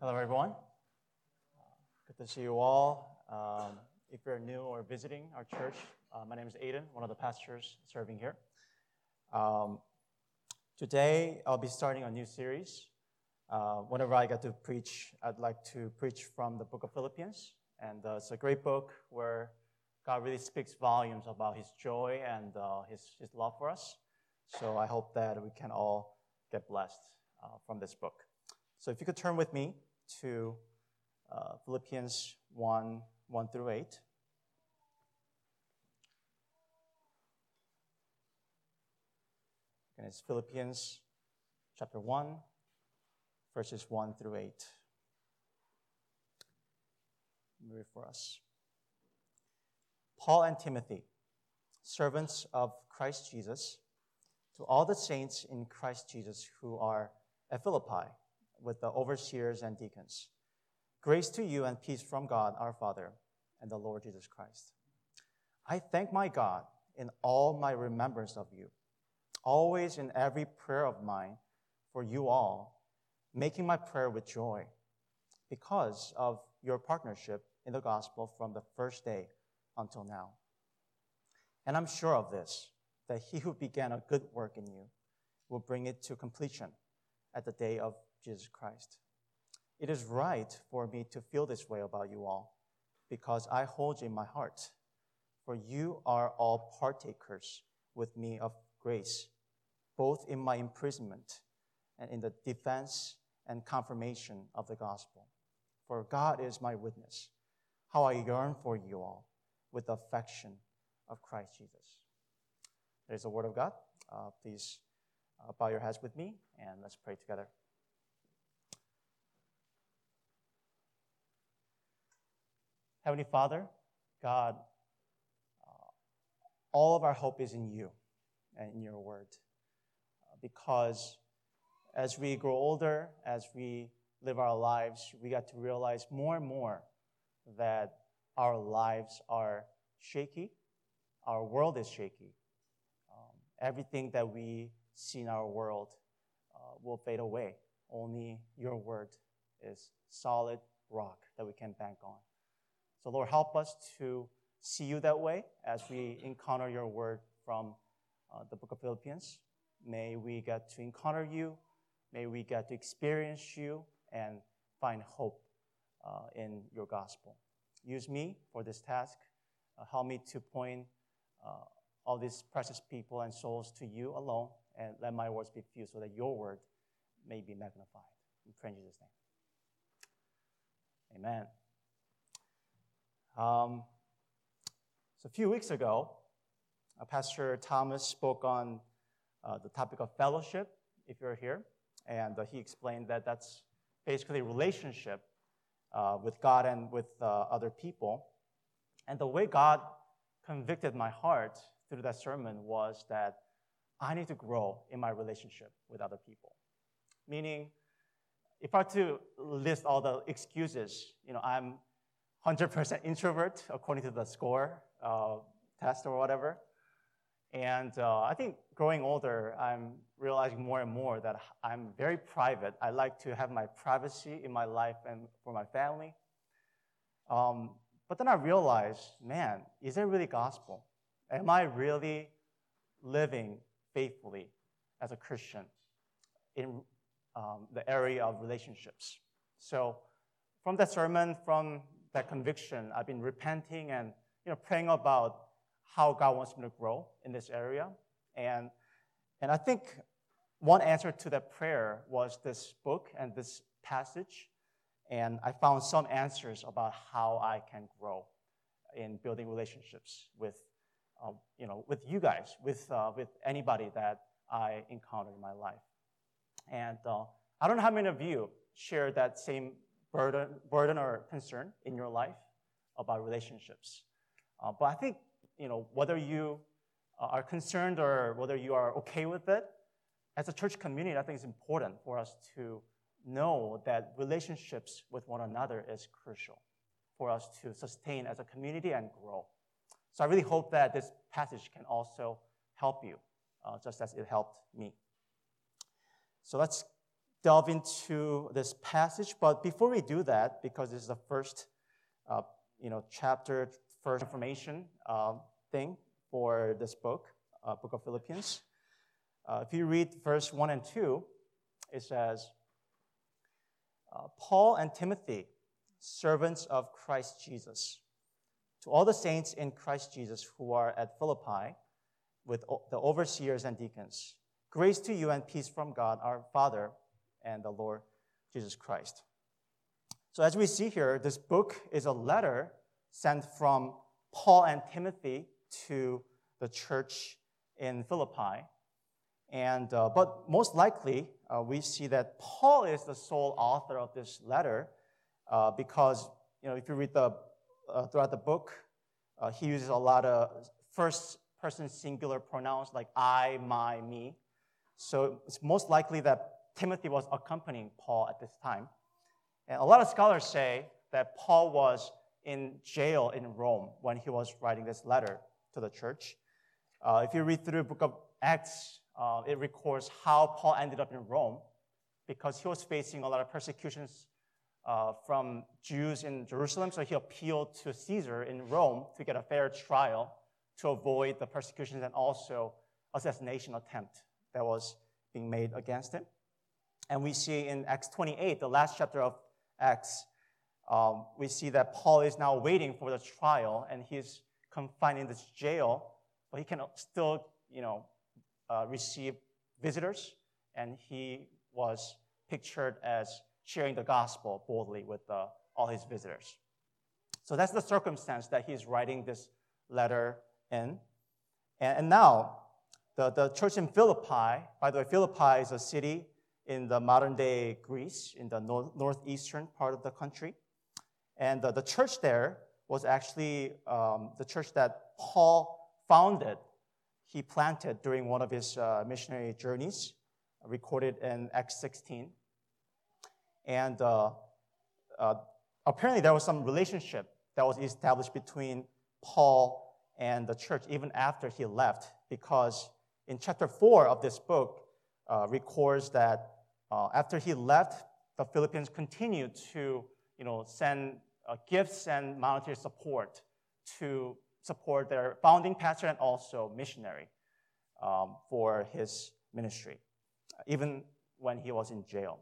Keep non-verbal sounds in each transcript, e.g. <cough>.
Hello, everyone. Good to see you all. Um, if you're new or visiting our church, uh, my name is Aiden, one of the pastors serving here. Um, today, I'll be starting a new series. Uh, whenever I get to preach, I'd like to preach from the book of Philippians. And uh, it's a great book where God really speaks volumes about his joy and uh, his, his love for us. So I hope that we can all get blessed uh, from this book. So if you could turn with me to uh, Philippians 1 1 through 8. And it's Philippians chapter 1, verses 1 through 8. Read for us. Paul and Timothy, servants of Christ Jesus, to all the saints in Christ Jesus who are at Philippi with the overseers and deacons. Grace to you and peace from God our Father and the Lord Jesus Christ. I thank my God in all my remembrance of you, always in every prayer of mine for you all, making my prayer with joy because of your partnership in the gospel from the first day until now. And I'm sure of this, that he who began a good work in you will bring it to completion at the day of Jesus Christ. It is right for me to feel this way about you all, because I hold you in my heart. For you are all partakers with me of grace, both in my imprisonment and in the defense and confirmation of the gospel. For God is my witness, how I yearn for you all with the affection of Christ Jesus. There's the word of God. Uh, please uh, bow your heads with me and let's pray together. Heavenly Father, God, uh, all of our hope is in you and in your word. Uh, because as we grow older, as we live our lives, we got to realize more and more that our lives are shaky, our world is shaky. Um, everything that we see in our world uh, will fade away. Only your word is solid rock that we can bank on. So, Lord, help us to see you that way as we encounter your word from uh, the book of Philippians. May we get to encounter you. May we get to experience you and find hope uh, in your gospel. Use me for this task. Uh, help me to point uh, all these precious people and souls to you alone, and let my words be few so that your word may be magnified. In Jesus' name. Amen. Um, so a few weeks ago, uh, Pastor Thomas spoke on uh, the topic of fellowship, if you're here, and uh, he explained that that's basically relationship uh, with God and with uh, other people. And the way God convicted my heart through that sermon was that I need to grow in my relationship with other people. Meaning, if I were to list all the excuses, you know, I'm 100% introvert according to the score uh, test or whatever. And uh, I think growing older, I'm realizing more and more that I'm very private. I like to have my privacy in my life and for my family. Um, but then I realized, man, is it really gospel? Am I really living faithfully as a Christian in um, the area of relationships? So, from that sermon, from that conviction, I've been repenting and you know, praying about how God wants me to grow in this area. And, and I think one answer to that prayer was this book and this passage. And I found some answers about how I can grow in building relationships with, uh, you know, with you guys, with, uh, with anybody that I encounter in my life. And uh, I don't know how many of you share that same burden, burden or concern in your life about relationships. Uh, but I think you know, whether you uh, are concerned or whether you are okay with it, as a church community, I think it's important for us to know that relationships with one another is crucial for us to sustain as a community and grow. So I really hope that this passage can also help you, uh, just as it helped me. So let's delve into this passage. But before we do that, because this is the first, uh, you know, chapter, first information uh, thing for this book, uh, Book of Philippians. Uh, if you read verse 1 and 2, it says, uh, Paul and Timothy, servants of Christ Jesus, to all the saints in Christ Jesus who are at Philippi, with the overseers and deacons, grace to you and peace from God our Father and the Lord Jesus Christ. So, as we see here, this book is a letter sent from Paul and Timothy to the church in Philippi. And, uh, but most likely, uh, we see that Paul is the sole author of this letter uh, because, you know, if you read the, uh, throughout the book, uh, he uses a lot of first person singular pronouns like I, my, me. So it's most likely that Timothy was accompanying Paul at this time. And a lot of scholars say that Paul was in jail in Rome when he was writing this letter to the church. Uh, if you read through the book of Acts, uh, it records how Paul ended up in Rome because he was facing a lot of persecutions uh, from Jews in Jerusalem. So he appealed to Caesar in Rome to get a fair trial to avoid the persecutions and also assassination attempt that was being made against him. And we see in Acts 28, the last chapter of Acts, um, we see that Paul is now waiting for the trial and he's confined in this jail, but he can still, you know, uh, receive visitors, and he was pictured as sharing the gospel boldly with uh, all his visitors. So that's the circumstance that he's writing this letter in. And, and now, the, the church in Philippi, by the way, Philippi is a city in the modern day Greece, in the north, northeastern part of the country. And the, the church there was actually um, the church that Paul founded he planted during one of his uh, missionary journeys, recorded in Acts 16. And uh, uh, apparently, there was some relationship that was established between Paul and the church even after he left, because in chapter 4 of this book uh, records that uh, after he left, the Philippians continued to you know, send uh, gifts and monetary support to support their founding pastor and also missionary um, for his ministry, even when he was in jail.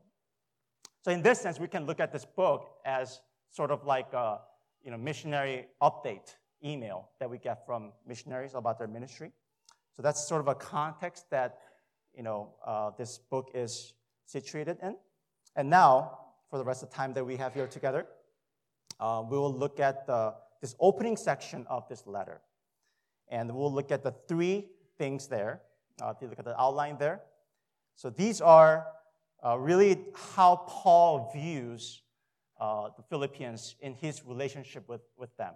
So, in this sense, we can look at this book as sort of like a you know, missionary update email that we get from missionaries about their ministry. So, that's sort of a context that you know, uh, this book is situated in. And now, for the rest of the time that we have here together, uh, we will look at the this opening section of this letter. And we'll look at the three things there. Uh, if you look at the outline there. So these are uh, really how Paul views uh, the Philippians in his relationship with, with them.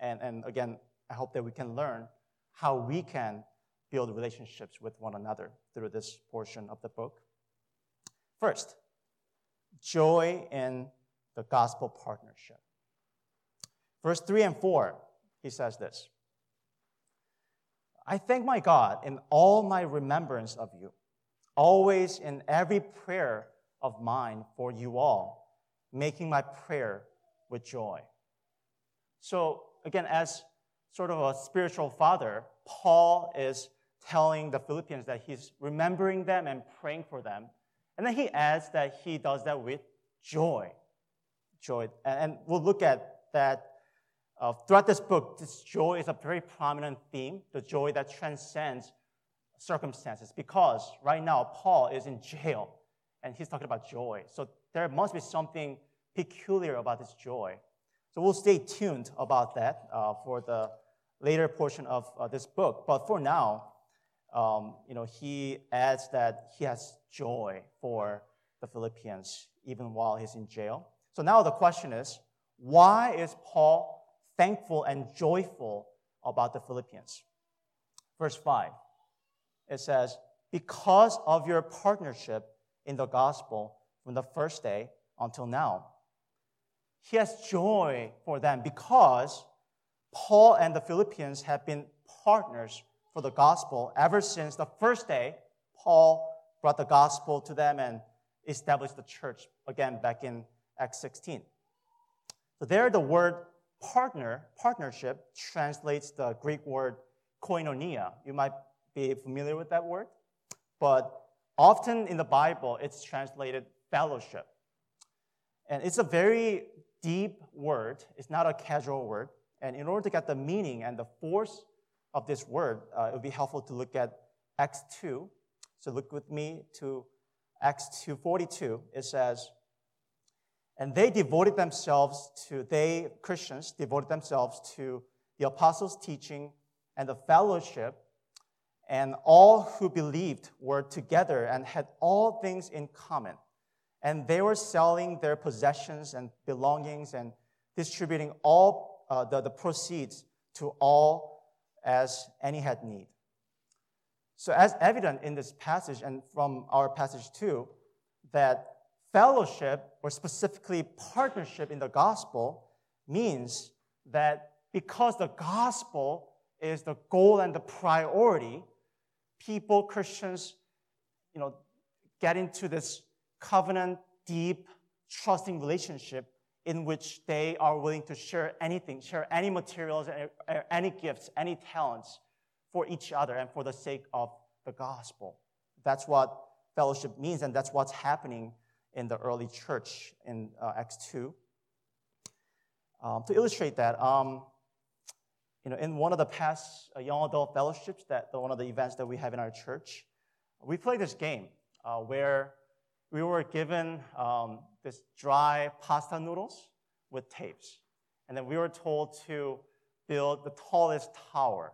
And, and again, I hope that we can learn how we can build relationships with one another through this portion of the book. First, joy in the gospel partnership. Verse 3 and 4, he says this I thank my God in all my remembrance of you, always in every prayer of mine for you all, making my prayer with joy. So, again, as sort of a spiritual father, Paul is telling the Philippians that he's remembering them and praying for them. And then he adds that he does that with joy. Joy. And we'll look at that uh, throughout this book, this joy is a very prominent theme, the joy that transcends circumstances. Because right now, Paul is in jail and he's talking about joy. So there must be something peculiar about this joy. So we'll stay tuned about that uh, for the later portion of uh, this book. But for now, um, you know, he adds that he has joy for the Philippians even while he's in jail. So now the question is, why is Paul thankful and joyful about the Philippians. Verse 5, it says, Because of your partnership in the gospel from the first day until now. He has joy for them because Paul and the Philippians have been partners for the gospel ever since the first day Paul brought the gospel to them and established the church again back in Acts 16. So there, the word partner, partnership, translates the Greek word koinonia. You might be familiar with that word, but often in the Bible, it's translated fellowship. And it's a very deep word, it's not a casual word. And in order to get the meaning and the force of this word, uh, it would be helpful to look at Acts 2. So look with me to Acts 2:42. It says, and they devoted themselves to, they, Christians, devoted themselves to the apostles' teaching and the fellowship, and all who believed were together and had all things in common. And they were selling their possessions and belongings and distributing all uh, the, the proceeds to all as any had need. So, as evident in this passage and from our passage too, that fellowship, or specifically partnership in the gospel, means that because the gospel is the goal and the priority, people, Christians, you know, get into this covenant, deep, trusting relationship in which they are willing to share anything, share any materials, any gifts, any talents for each other and for the sake of the gospel. That's what fellowship means, and that's what's happening in the early church in uh, Acts 2. Um, to illustrate that, um, you know, in one of the past uh, young adult fellowships, that the, one of the events that we have in our church, we played this game uh, where we were given um, this dry pasta noodles with tapes, and then we were told to build the tallest tower,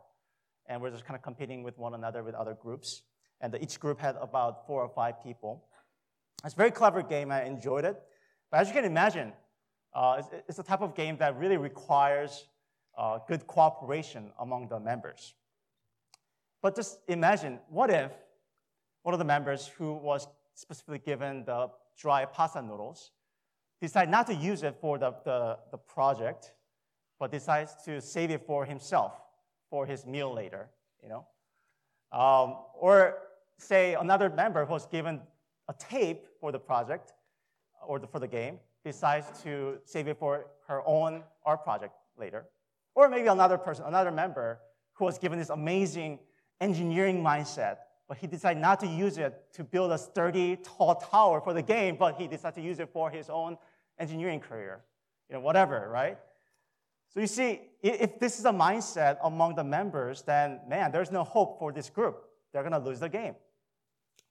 and we're just kind of competing with one another with other groups, and each group had about four or five people. It's a very clever game. I enjoyed it. But as you can imagine, uh, it's, it's the type of game that really requires uh, good cooperation among the members. But just imagine, what if one of the members who was specifically given the dry pasta noodles decides not to use it for the, the, the project, but decides to save it for himself for his meal later, you know? Um, or say another member who was given a tape for the project or the, for the game, decides to save it for her own art project later. Or maybe another person, another member who was given this amazing engineering mindset, but he decided not to use it to build a sturdy, tall tower for the game, but he decided to use it for his own engineering career. You know, whatever, right? So you see, if this is a mindset among the members, then man, there's no hope for this group. They're gonna lose the game.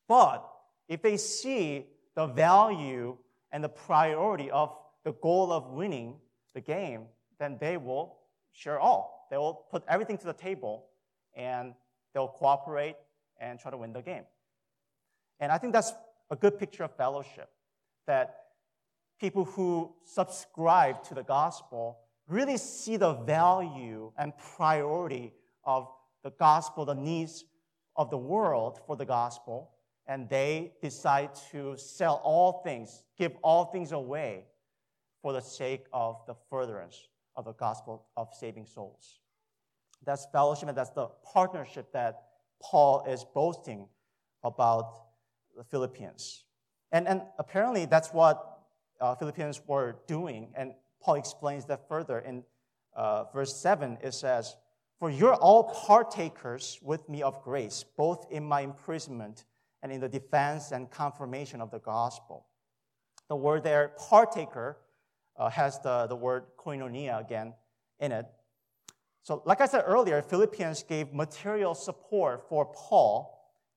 But if they see the value and the priority of the goal of winning the game, then they will share all. They will put everything to the table and they'll cooperate and try to win the game. And I think that's a good picture of fellowship that people who subscribe to the gospel really see the value and priority of the gospel, the needs of the world for the gospel, and they decide to sell all things, give all things away for the sake of the furtherance of the gospel of saving souls. That's fellowship and that's the partnership that Paul is boasting about the Philippians. And, and apparently that's what uh, Philippians were doing. And Paul explains that further in uh, verse 7. It says, For you're all partakers with me of grace, both in my imprisonment and in the defense and confirmation of the gospel. The word there, partaker, uh, has the, the word koinonia again in it. So, like I said earlier, Philippians gave material support for Paul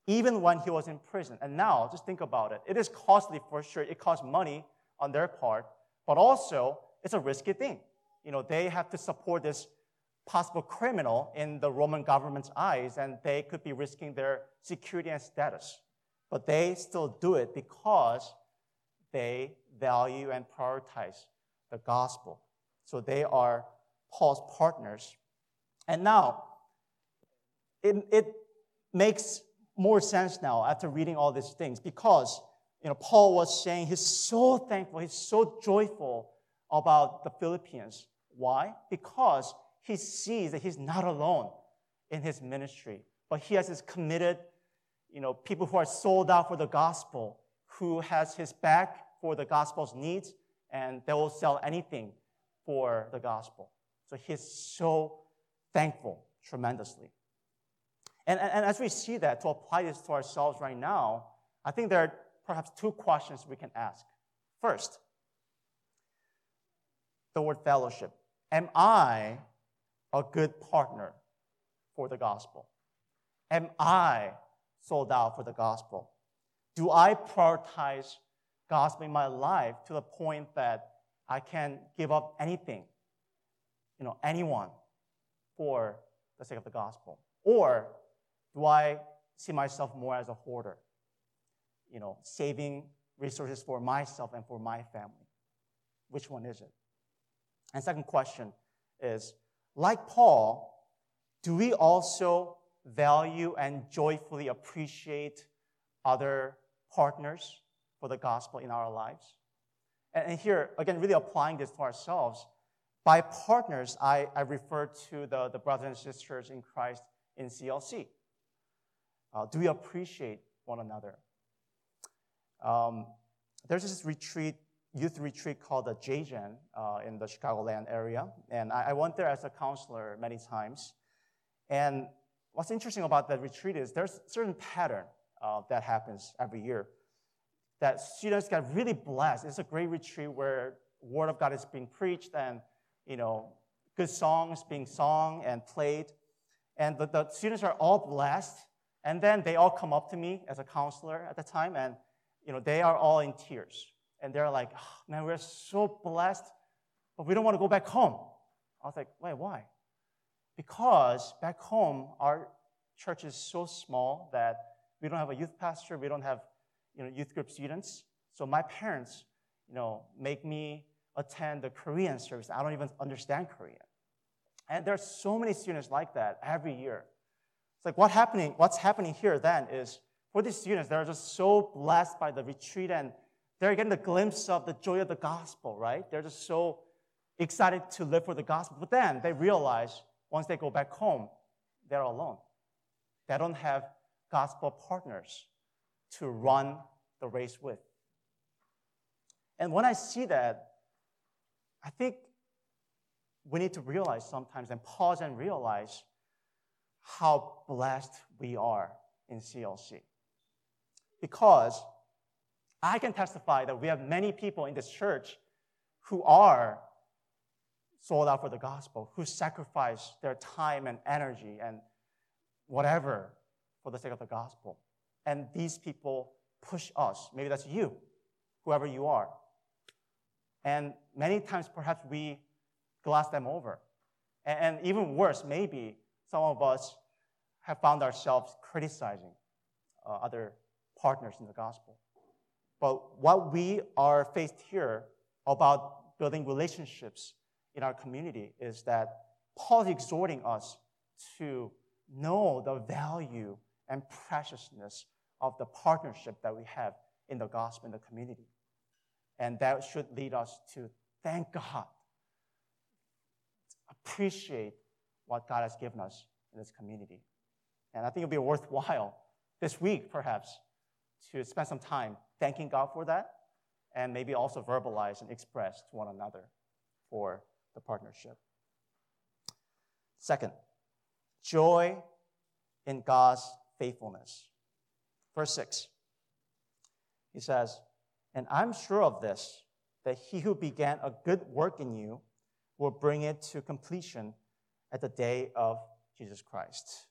even when he was in prison. And now, just think about it. It is costly for sure. It costs money on their part, but also it's a risky thing. You know, they have to support this possible criminal in the Roman government's eyes, and they could be risking their security and status but they still do it because they value and prioritize the gospel. So they are Paul's partners. And now, it, it makes more sense now after reading all these things because you know, Paul was saying he's so thankful, he's so joyful about the Philippians. Why? Because he sees that he's not alone in his ministry, but he has this committed you know, people who are sold out for the gospel, who has his back for the gospel's needs, and they will sell anything for the gospel. So he's so thankful tremendously. And, and, and, as we see that, to apply this to ourselves right now, I think there are perhaps two questions we can ask. First, the word fellowship. Am I a good partner for the gospel? Am I sold out for the gospel? Do I prioritize gospel in my life to the point that I can give up anything, you know, anyone for the sake of the gospel? Or do I see myself more as a hoarder, you know, saving resources for myself and for my family? Which one is it? And second question is, like Paul, do we also value and joyfully appreciate other partners for the gospel in our lives? And here, again, really applying this to ourselves, by partners, I, I refer to the, the brothers and sisters in Christ in CLC. Uh, do we appreciate one another? Um, there's this retreat, youth retreat called the JGen uh, in the Chicagoland area, and I, I went there as a counselor many times. And what's interesting about that retreat is there's a certain pattern uh, that happens every year that students get really blessed. It's a great retreat where word of God is being preached and you know good songs being sung and played, and the, the students are all blessed. And then they all come up to me as a counselor at the time, and you know they are all in tears, and they're like, oh, "Man, we're so blessed, but we don't want to go back home." I was like, "Wait, why?" Because back home, our church is so small that we don't have a youth pastor, we don't have you know, youth group students. So my parents, you know, make me attend the Korean service. I don't even understand Korean. And there are so many students like that every year. It's like what happening, what's happening here then is for these students, they're just so blessed by the retreat and they're getting a glimpse of the joy of the gospel, right? They're just so excited to live for the gospel. But then they realize once they go back home, they're alone. They don't have gospel partners to run the race with. And when I see that, I think we need to realize sometimes and pause and realize how blessed we are in CLC. Because I can testify that we have many people in this church who are sold out for the gospel, who sacrifice their time and energy and whatever for the sake of the gospel. And these people push us. Maybe that's you, whoever you are. And many times, perhaps we gloss them over. And even worse, maybe some of us have found ourselves criticizing uh, other partners in the gospel. But what we are faced here about building relationships in our community is that Paul is exhorting us to know the value and preciousness of the partnership that we have in the gospel in the community. And that should lead us to thank God, appreciate what God has given us in this community. And I think it'll be worthwhile this week, perhaps, to spend some time thanking God for that and maybe also verbalize and express to one another for the partnership. Second, joy in God's faithfulness. Verse 6. He says, And I'm sure of this, that he who began a good work in you will bring it to completion at the day of Jesus Christ.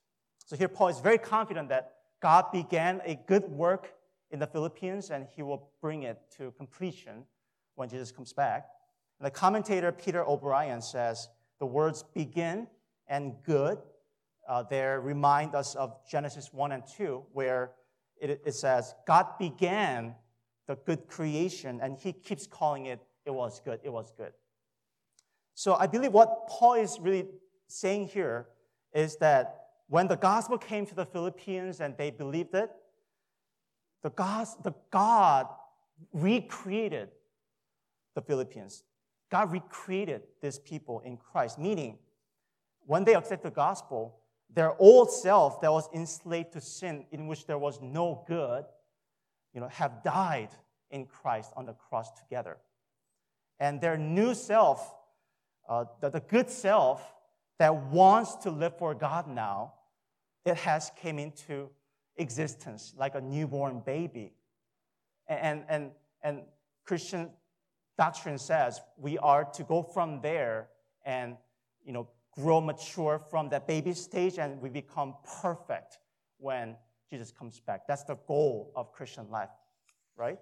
So here, Paul is very confident that God began a good work in the Philippians and he will bring it to completion when Jesus comes back. And the commentator Peter O'Brien says the words begin and good uh, there remind us of Genesis 1 and 2, where it, it says, God began the good creation, and he keeps calling it, it was good, it was good. So I believe what Paul is really saying here is that when the gospel came to the Philippians and they believed it, the God, the God recreated the Philippians. God recreated these people in Christ, meaning when they accept the gospel, their old self that was enslaved to sin, in which there was no good, you know, have died in Christ on the cross together. And their new self, uh, the, the good self that wants to live for God now, it has came into existence like a newborn baby. And, and, and Christian doctrine says we are to go from there and you know, grow mature from that baby stage and we become perfect when Jesus comes back. That's the goal of Christian life, right?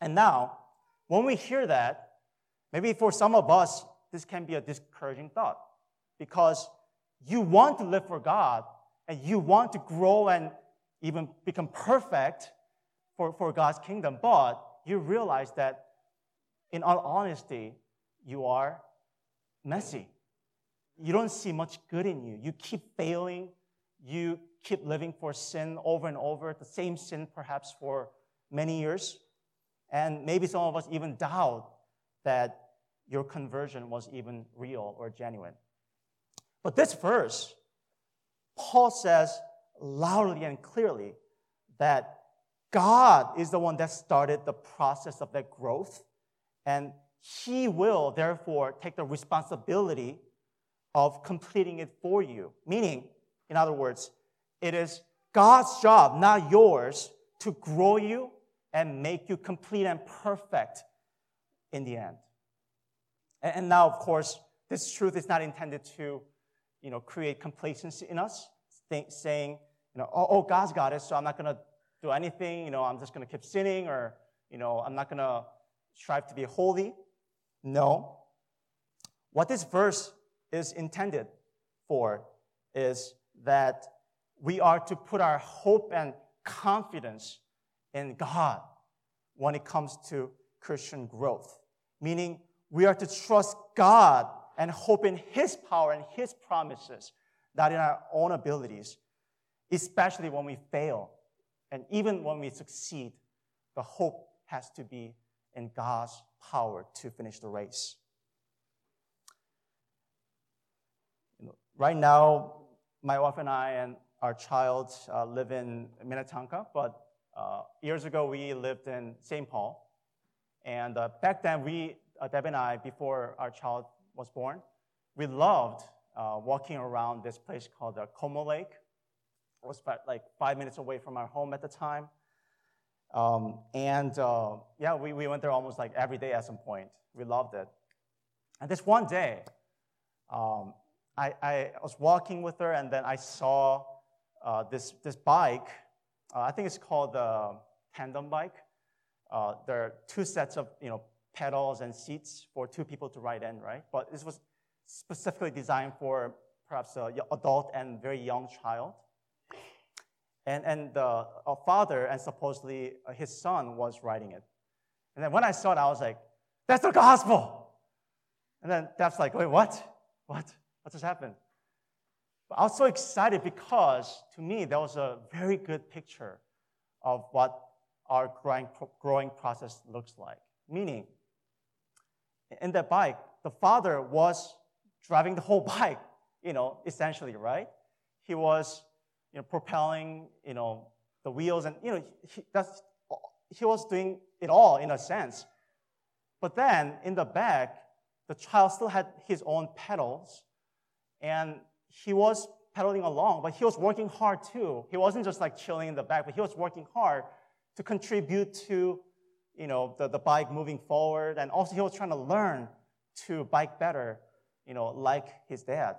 And now, when we hear that, maybe for some of us, this can be a discouraging thought because you want to live for God and you want to grow and even become perfect for, for God's kingdom, but you realize that in all honesty, you are messy. You don't see much good in you. You keep failing. You keep living for sin over and over, the same sin perhaps for many years. And maybe some of us even doubt that your conversion was even real or genuine. But this verse, Paul says loudly and clearly that God is the one that started the process of that growth, and He will therefore take the responsibility of completing it for you. Meaning, in other words, it is God's job, not yours, to grow you and make you complete and perfect in the end. And now, of course, this truth is not intended to, you know, create complacency in us, saying, you know, oh, oh, God's got it, so I'm not going to do anything. You know, I'm just going to keep sinning, or you know, I'm not going to strive to be holy. No. What this verse is intended for is that we are to put our hope and confidence in God when it comes to Christian growth. Meaning, we are to trust God and hope in His power and His promises, not in our own abilities, especially when we fail. And even when we succeed, the hope has to be in God's power to finish the race. Right now, my wife and I and our child uh, live in Minnetonka, but uh, years ago we lived in St. Paul. And uh, back then, we, uh, Deb and I, before our child was born, we loved uh, walking around this place called uh, Como Lake. It was about, like five minutes away from our home at the time. Um, and yeah, we, we went there almost like every day at some point. We loved it. And this one day, um, I, I was walking with her, and then I saw uh, this, this bike. Uh, I think it's called the tandem bike. Uh, there are two sets of you know, pedals and seats for two people to ride in, right? But this was specifically designed for perhaps an adult and very young child. And, and the a father and supposedly uh, his son was riding it. And then when I saw it, I was like, that's the gospel. And then Deb's like, wait, what? What? What just happened? But I was so excited because to me, that was a very good picture of what our growing, growing process looks like. Meaning, in that bike, the father was driving the whole <laughs> bike, you know, essentially, right? He was, you know, propelling, you know, the wheels and, you know, he, that's, he was doing it all in a sense. But then in the back, the child still had his own pedals and he was pedaling along, but he was working hard too. He wasn't just like chilling in the back, but he was working hard to contribute to, you know, the, the bike moving forward. And also he was trying to learn to bike better, you know, like his dad.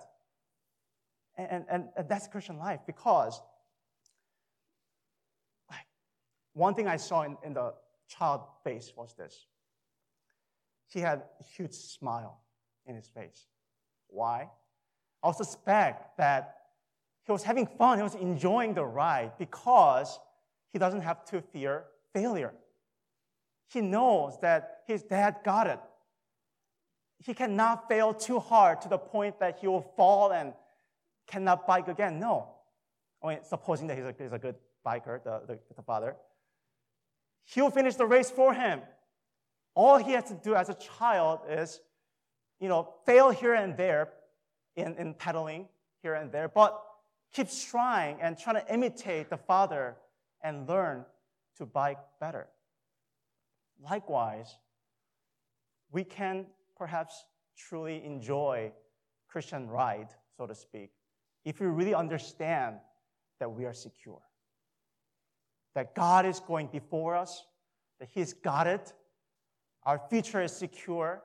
And, and, and that's Christian life because like, one thing I saw in, in the child face was this. He had a huge smile in his face. Why? I'll suspect that he was having fun, he was enjoying the ride because he doesn't have to fear failure. He knows that his dad got it. He cannot fail too hard to the point that he will fall and cannot bike again. No. I mean, supposing that he's a, he's a good biker, the, the, the father. He'll finish the race for him. All he has to do as a child is, you know, fail here and there, in, in pedaling here and there, but keeps trying and trying to imitate the father and learn to bike better. Likewise, we can perhaps truly enjoy Christian ride, so to speak, if we really understand that we are secure. That God is going before us, that He's got it, our future is secure.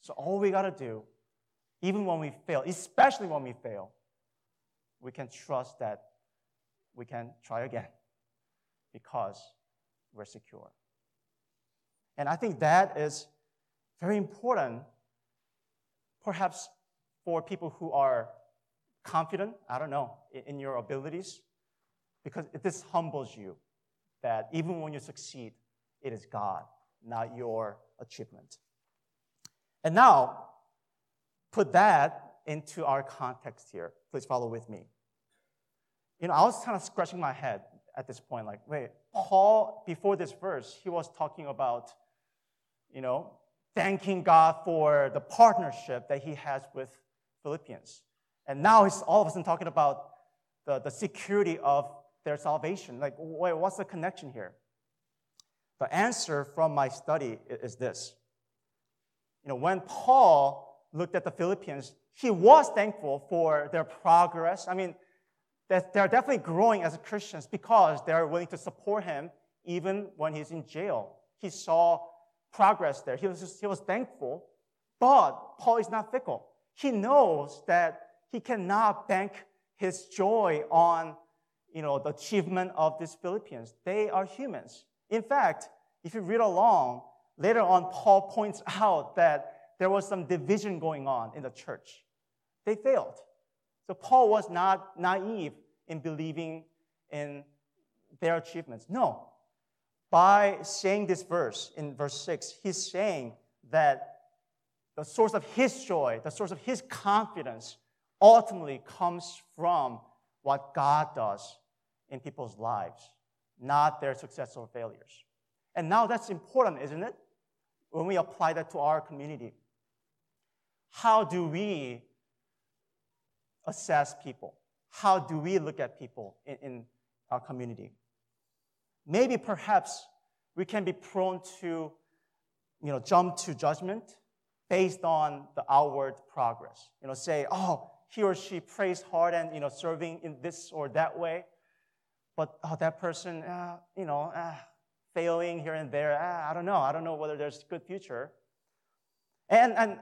So all we got to do, even when we fail, especially when we fail, we can trust that we can try again because we're secure. And I think that is very important, perhaps for people who are confident, I don't know, in, your abilities, because this humbles you that even when you succeed, it is God, not your achievement. And now, put that into our context here. Please follow with me. You know, I was kind of scratching my head at this point, like, wait, Paul, before this verse, he was talking about, you know, thanking God for the partnership that he has with Philippians. And now he's all of a sudden talking about the, the security of their salvation. Like, wait, what's the connection here? The answer from my study is this. You know, when Paul looked at the Philippians, he was thankful for their progress. I mean, they're definitely growing as Christians because they're willing to support him even when he's in jail. He saw progress there. He was, just, he was thankful, but Paul is not fickle. He knows that he cannot bank his joy on you know, the achievement of these Philippians. They are humans. In fact, if you read along, later on, Paul points out that there was some division going on in the church. They failed. So Paul was not naive in believing in their achievements. No. By saying this verse in verse 6, he's saying that the source of his joy, the source of his confidence, ultimately comes from what God does in people's lives, not their success or failures. And now that's important, isn't it? When we apply that to our community. How do we assess people? How do we look at people in, in our community? Maybe perhaps we can be prone to you know, jump to judgment based on the outward progress. You know, say, oh, he or she prays hard and you know, serving in this or that way, but oh, that person, uh, you know, uh, failing here and there, uh, I don't know. I don't know whether there's a good future. And, and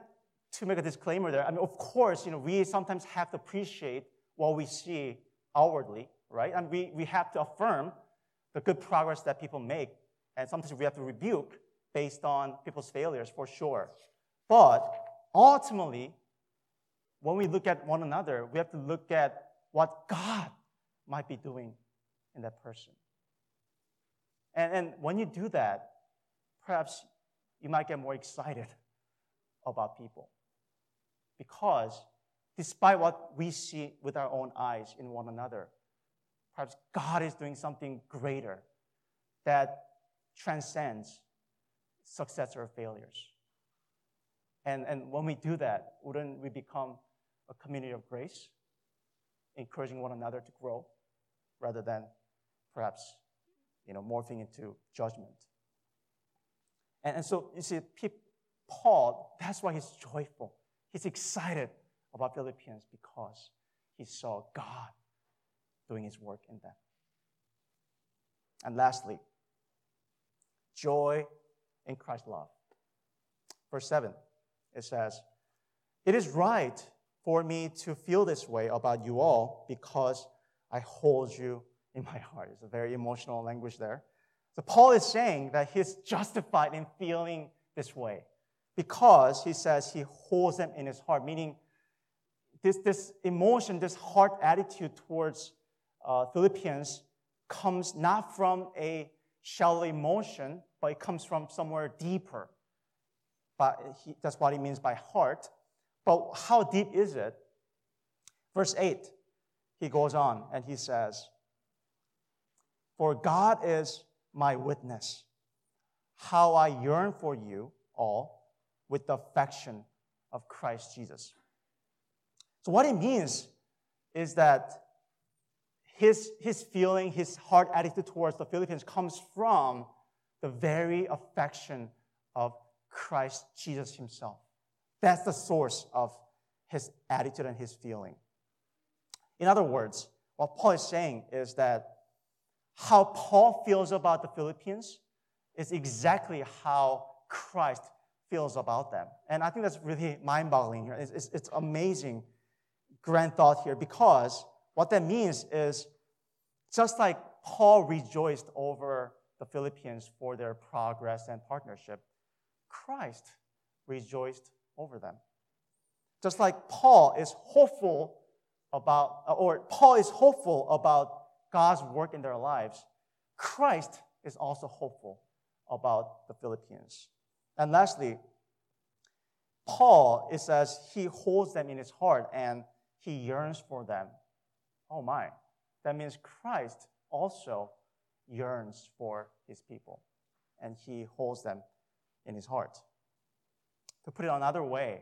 to make a disclaimer there, I mean, of course, you know, we sometimes have to appreciate what we see outwardly, right? And we, we have to affirm the good progress that people make. And sometimes we have to rebuke based on people's failures for sure. But ultimately, when we look at one another, we have to look at what God might be doing in that person. And, and when you do that, perhaps you might get more excited about people. Because despite what we see with our own eyes in one another, perhaps God is doing something greater that transcends success or failures. And, and when we do that, wouldn't we become a community of grace, encouraging one another to grow rather than perhaps you know, morphing into judgment? And, and so you see, Paul, that's why he's joyful. He's excited about Philippians because he saw God doing his work in them. And lastly, joy in Christ's love. Verse 7, it says, It is right for me to feel this way about you all because I hold you in my heart. It's a very emotional language there. So Paul is saying that he's justified in feeling this way because he says he holds them in his heart, meaning this, this emotion, this heart attitude towards uh, Philippians comes not from a shallow emotion, but it comes from somewhere deeper. But he, that's what he means by heart. But how deep is it? Verse 8, he goes on and he says, For God is my witness, how I yearn for you all with the affection of Christ Jesus. So, what it means is that his, his feeling, his heart attitude towards the Philippians comes from the very affection of Christ Jesus himself. That's the source of his attitude and his feeling. In other words, what Paul is saying is that how Paul feels about the Philippians is exactly how Christ feels about them. And I think that's really mind boggling here. It's, it's, it's amazing, grand thought here, because what that means is just like Paul rejoiced over the Philippians for their progress and partnership, Christ rejoiced over them. Just like Paul is hopeful about, or Paul is hopeful about God's work in their lives, Christ is also hopeful about the Philippians. And lastly, Paul, it says he holds them in his heart and he yearns for them. Oh my. That means Christ also yearns for his people and he holds them in his heart. To put it another way,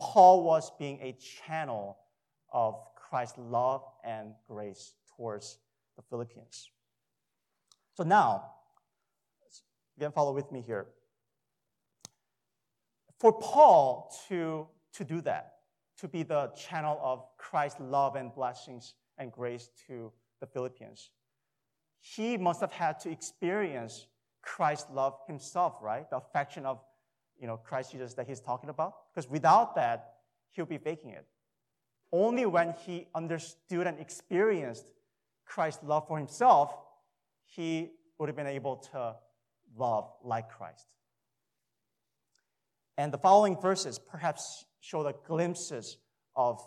Paul was being a channel of Christ's love and grace towards the Philippians. So now, again, follow with me here. For Paul to, to do that, to be the channel of Christ's love and blessings and grace to the Philippians, he must have had to experience Christ's love himself, right? The affection of you know, Christ Jesus that he's talking about. Because without that, he'll be faking it. Only when he understood and experienced Christ's love for himself, he would have been able to love like Christ. And the following verses perhaps show the glimpses of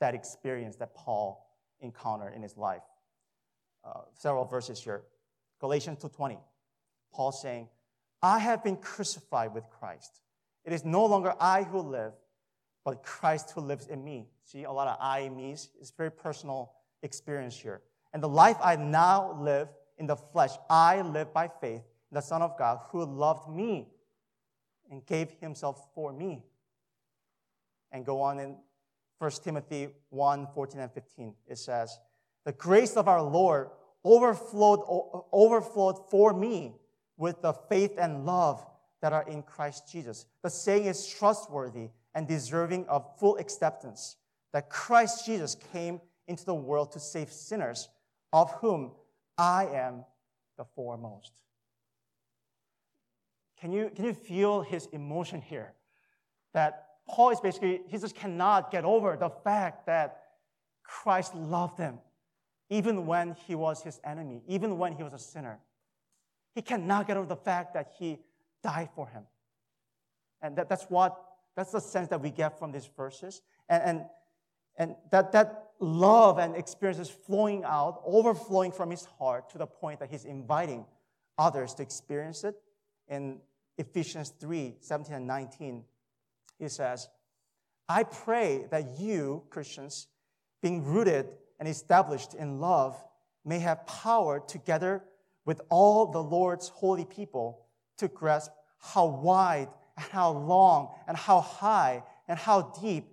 that experience that Paul encountered in his life. Uh, several verses here. Galatians 2:20. Paul saying, "I have been crucified with Christ. It is no longer I who live, but Christ who lives in me." See, a lot of I me's. It's very personal experience here. And the life I now live in the flesh, I live by faith in the Son of God who loved me and gave himself for me. And go on in 1 Timothy 1 14 and 15. It says, The grace of our Lord overflowed, overflowed for me with the faith and love that are in Christ Jesus. The saying is trustworthy and deserving of full acceptance that Christ Jesus came into the world to save sinners of whom I am the foremost. Can you, can you feel his emotion here? That Paul is basically, he just cannot get over the fact that Christ loved him, even when he was his enemy, even when he was a sinner. He cannot get over the fact that he died for him. And that, that's what, that's the sense that we get from these verses. And, and, and that, that love and experiences flowing out, overflowing from his heart to the point that he's inviting others to experience it. In Ephesians 3 17 and 19, he says, I pray that you, Christians, being rooted and established in love, may have power together with all the Lord's holy people to grasp how wide and how long and how high and how deep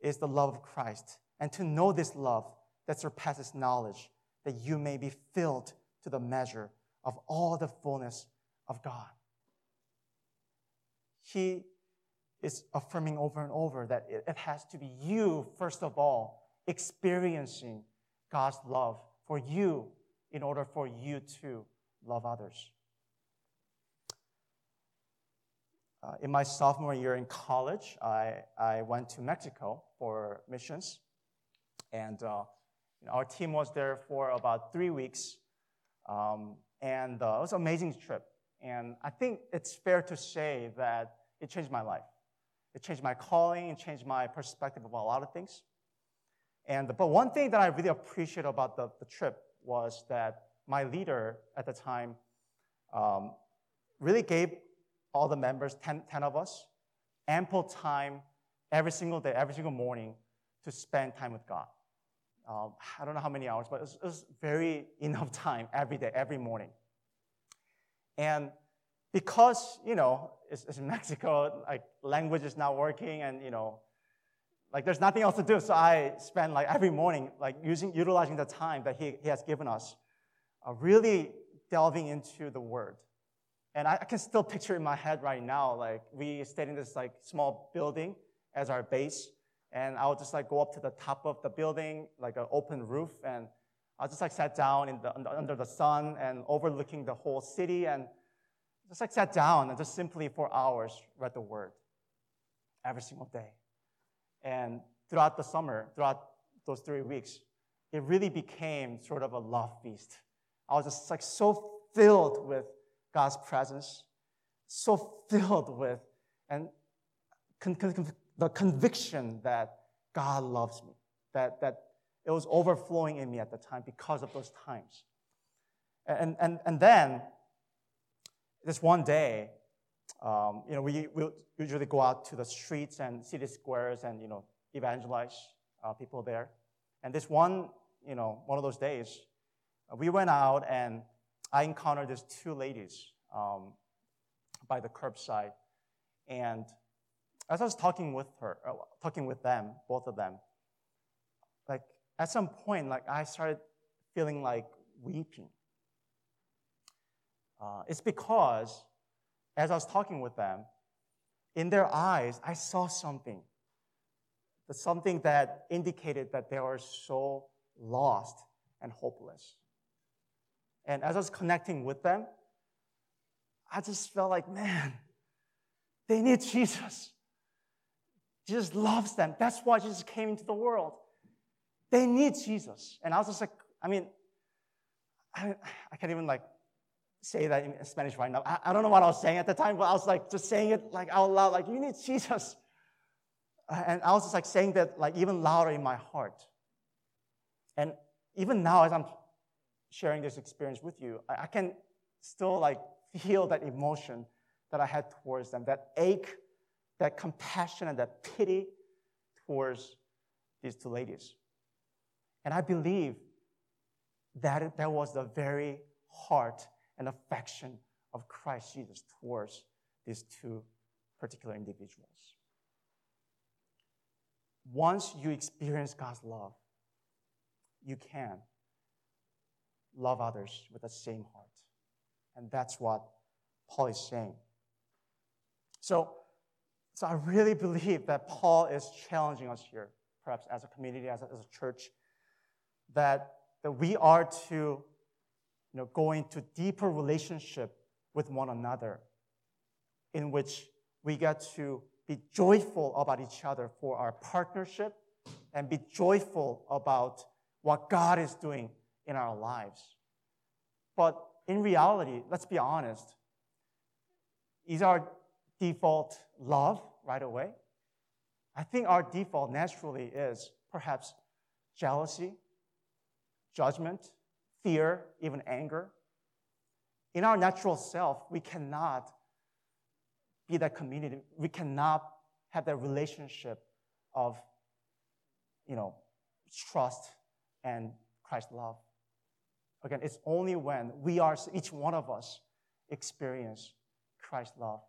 is the love of Christ and to know this love that surpasses knowledge, that you may be filled to the measure of all the fullness of God. He is affirming over and over that it has to be you, first of all, experiencing God's love for you in order for you to love others. Uh, in my sophomore year in college, I, I went to Mexico for missions. And uh, you know, our team was there for about three weeks. Um, and uh, it was an amazing trip. And I think it's fair to say that it changed my life. It changed my calling, it changed my perspective about a lot of things. And, but one thing that I really appreciate about the, the trip was that my leader at the time um, really gave all the members, 10, 10 of us, ample time every single day, every single morning to spend time with God um, I don't know how many hours, but it was, it was very <laughs> enough time every day, every morning. And because, you know, it's, it's Mexico, like language is not working and, you know, like there's nothing else to do. So I spend like every morning, like using, utilizing the time that he, he has given us, uh, really delving into the word. And I, I, can still picture in my head right now, like we stayed in this like small building as our base. And I would just like go up to the top of the building, like an open roof. And I just like sat down in the, under the sun and overlooking the whole city and just like sat down and just simply for hours read the word every single day. And throughout the summer, throughout those three weeks, it really became sort of a love feast. I was just like so filled with God's presence, so filled with and con- con- the conviction that God loves me, that, that it was overflowing in me at the time because of those times. And, and, and then, this one day, um, you know, we, we usually go out to the streets and city squares and, you know, evangelize uh, people there. And this one, you know, one of those days, uh, we went out and I encountered these two ladies um, by the curbside. And as I was talking with her, uh, talking with them, both of them, at some point, like I started feeling like weeping. Uh, it's because as I was talking with them, in their eyes, I saw something. Something that indicated that they were so lost and hopeless. And as I was connecting with them, I just felt like, man, they need Jesus. Jesus loves them. That's why Jesus came into the world. They need Jesus. And I was just like, I mean, I, I can't even like say that in Spanish right now. I, I, don't know what I was saying at the time, but I was like just saying it like out loud, like, you need Jesus. Uh, and I was just like saying that like even louder in my heart. And even now, as I'm sharing this experience with you, I, I can still like feel that emotion that I had towards them, that ache, that compassion, and that pity towards these two ladies. And I believe that that was the very heart and affection of Christ Jesus towards these two particular individuals. Once you experience God's love, you can love others with the same heart. And that's what Paul is saying. So, so I really believe that Paul is challenging us here, perhaps as a community, as a, as a church, that, that we are to you know, go into deeper relationship with one another in which we get to be joyful about each other for our partnership and be joyful about what God is doing in our lives. But in reality, let's be honest, is our default love right away? I think our default naturally is perhaps jealousy, judgment, fear, even anger. In our natural self, we cannot be that community. We cannot have that relationship of, you know, trust and Christ's love. Again, it's only when we are, each one of us, experience Christ's love,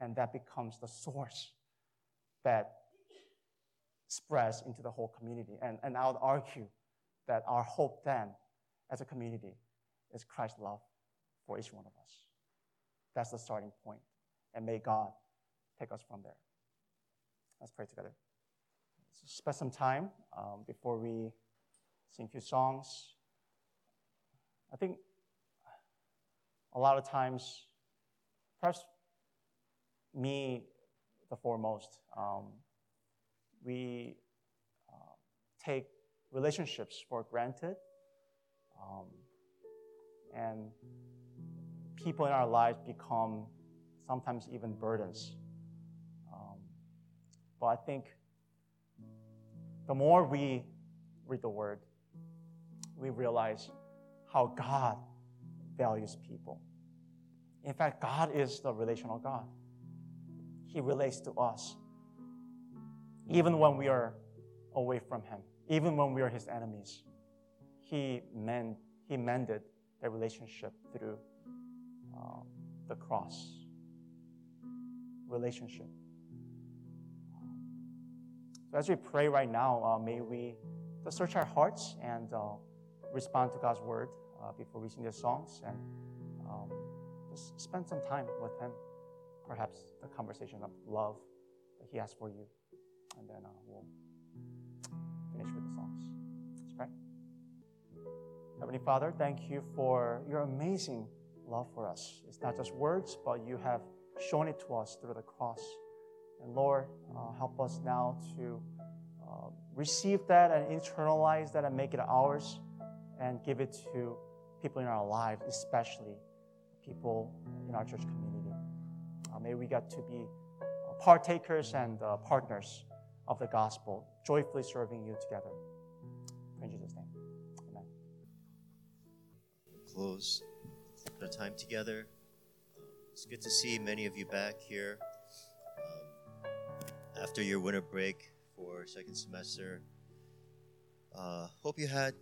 and that becomes the source that spreads into the whole community. And, and I would argue that our hope then as a community is Christ's love for each one of us. That's the starting point. And may God take us from there. Let's pray together. Let's spend some time um, before we sing a few songs. I think a lot of times, perhaps me the foremost, um, we uh, take relationships for granted um, and people in our lives become sometimes even burdens. Um, but I think the more we read the Word, we realize how God values people. In fact, God is the relational God. He relates to us, even when we are away from Him, even when we are His enemies he, mend, he mended the relationship through uh, the cross. Relationship. So as we pray right now, uh, may we just search our hearts and uh, respond to God's word uh, before we sing the songs and um, just spend some time with Him. Perhaps the conversation of love that He has for you. And then uh, we'll Let's pray. Heavenly Father, thank you for your amazing love for us. It's not just words, but you have shown it to us through the cross. And Lord, uh, help us now to uh, receive that and internalize that and make it ours and give it to people in our lives, especially people in our church community. Uh, may we get to be uh, partakers and uh, partners of the gospel, joyfully serving you together. In Jesus' name, amen. Close the time together. It's good to see many of you back here um, after your winter break for second semester. Uh, hope you had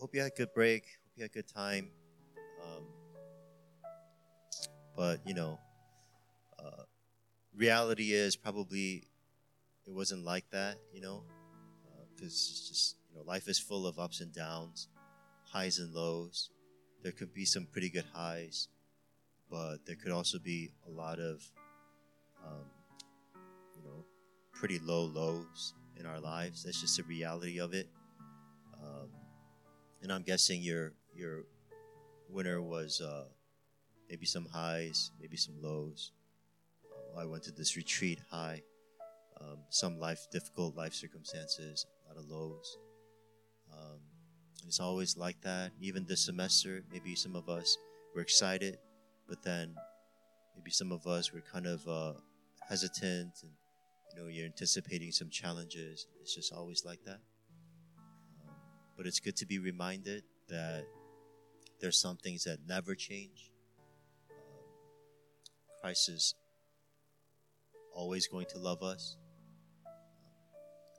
hope you had a good break. Hope you had a good time. Um, but you know, uh, reality is probably it wasn't like that. You know, because uh, it's just know life is full of ups and downs, highs and lows. There could be some pretty good highs but there could also be a lot of, um, you know, pretty low lows in our lives. That's just the reality of it. Um, and I'm guessing your your winter was uh, maybe some highs, maybe some lows. Uh, I went to this retreat high, um, some life difficult life circumstances, a lot of lows. Um, it's always like that. Even this semester, maybe some of us were excited but then maybe some of us were kind of uh, hesitant and you know you're anticipating some challenges. It's just always like that. Um, but it's good to be reminded that there's some things that never change. Um, christ is always going to love us.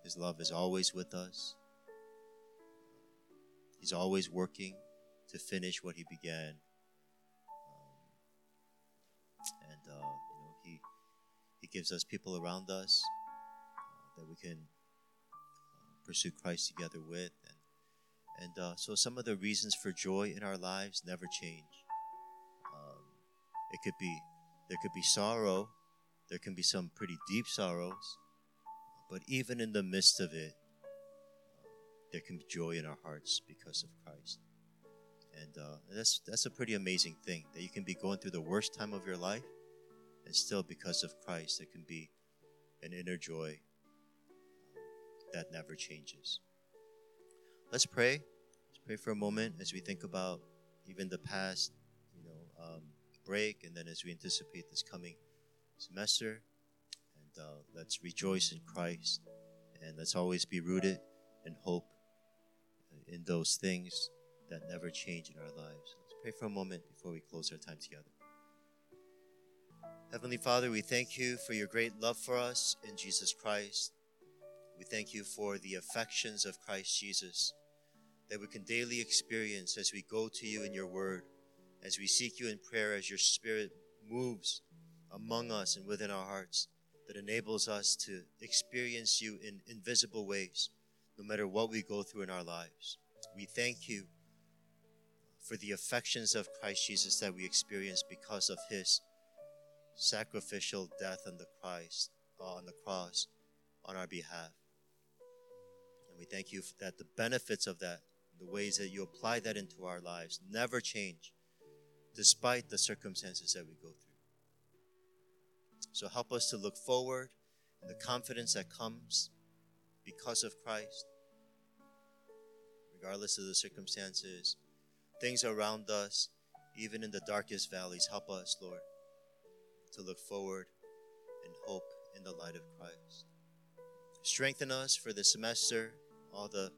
His love is always with us he's always working to finish what he began and you know He he gives us people around us uh, that we can uh, pursue Christ together with. And, and uh, so some of the reasons for joy in our lives never change. Um, it could be, there could be sorrow, there can be some pretty deep sorrows, but even in the midst of it, there can be joy in our hearts because of Christ. And uh, that's that's a pretty amazing thing that you can be going through the worst time of your life, and still, because of Christ, there can be an inner joy that never changes. Let's pray. Let's pray for a moment as we think about even the past, you know, um, break, and then as we anticipate this coming semester. And uh, let's rejoice in Christ, and let's always be rooted in hope in those things that never change in our lives. Let's pray for a moment before we close our time together. Heavenly Father, we thank you for your great love for us in Jesus Christ. We thank you for the affections of Christ Jesus that we can daily experience as we go to you in your word, as we seek you in prayer, as your spirit moves among us and within our hearts, that enables us to experience you in invisible ways, no matter what we go through in our lives. We thank you for the affections of Christ Jesus that we experience because of his sacrificial death on the Christ uh, on the cross on our behalf. And we thank you for that the benefits of that, the ways that you apply that into our lives, never change, despite the circumstances that we go through. So help us to look forward in the confidence that comes because of Christ, regardless of the circumstances, things around us, even in the darkest valleys. Help us, Lord to look forward and hope in the light of Christ. Strengthen us for the semester, all the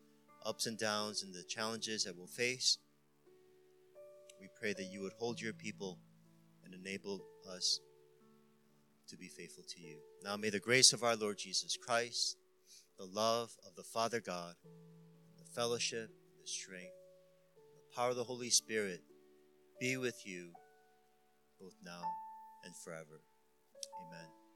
ups and downs and the challenges that we'll face. We pray that you would hold your people and enable us to be faithful to you. Now may the grace of our Lord Jesus Christ, the love of the Father God, the fellowship, the strength, the power of the Holy Spirit be with you both now and forever. Amen.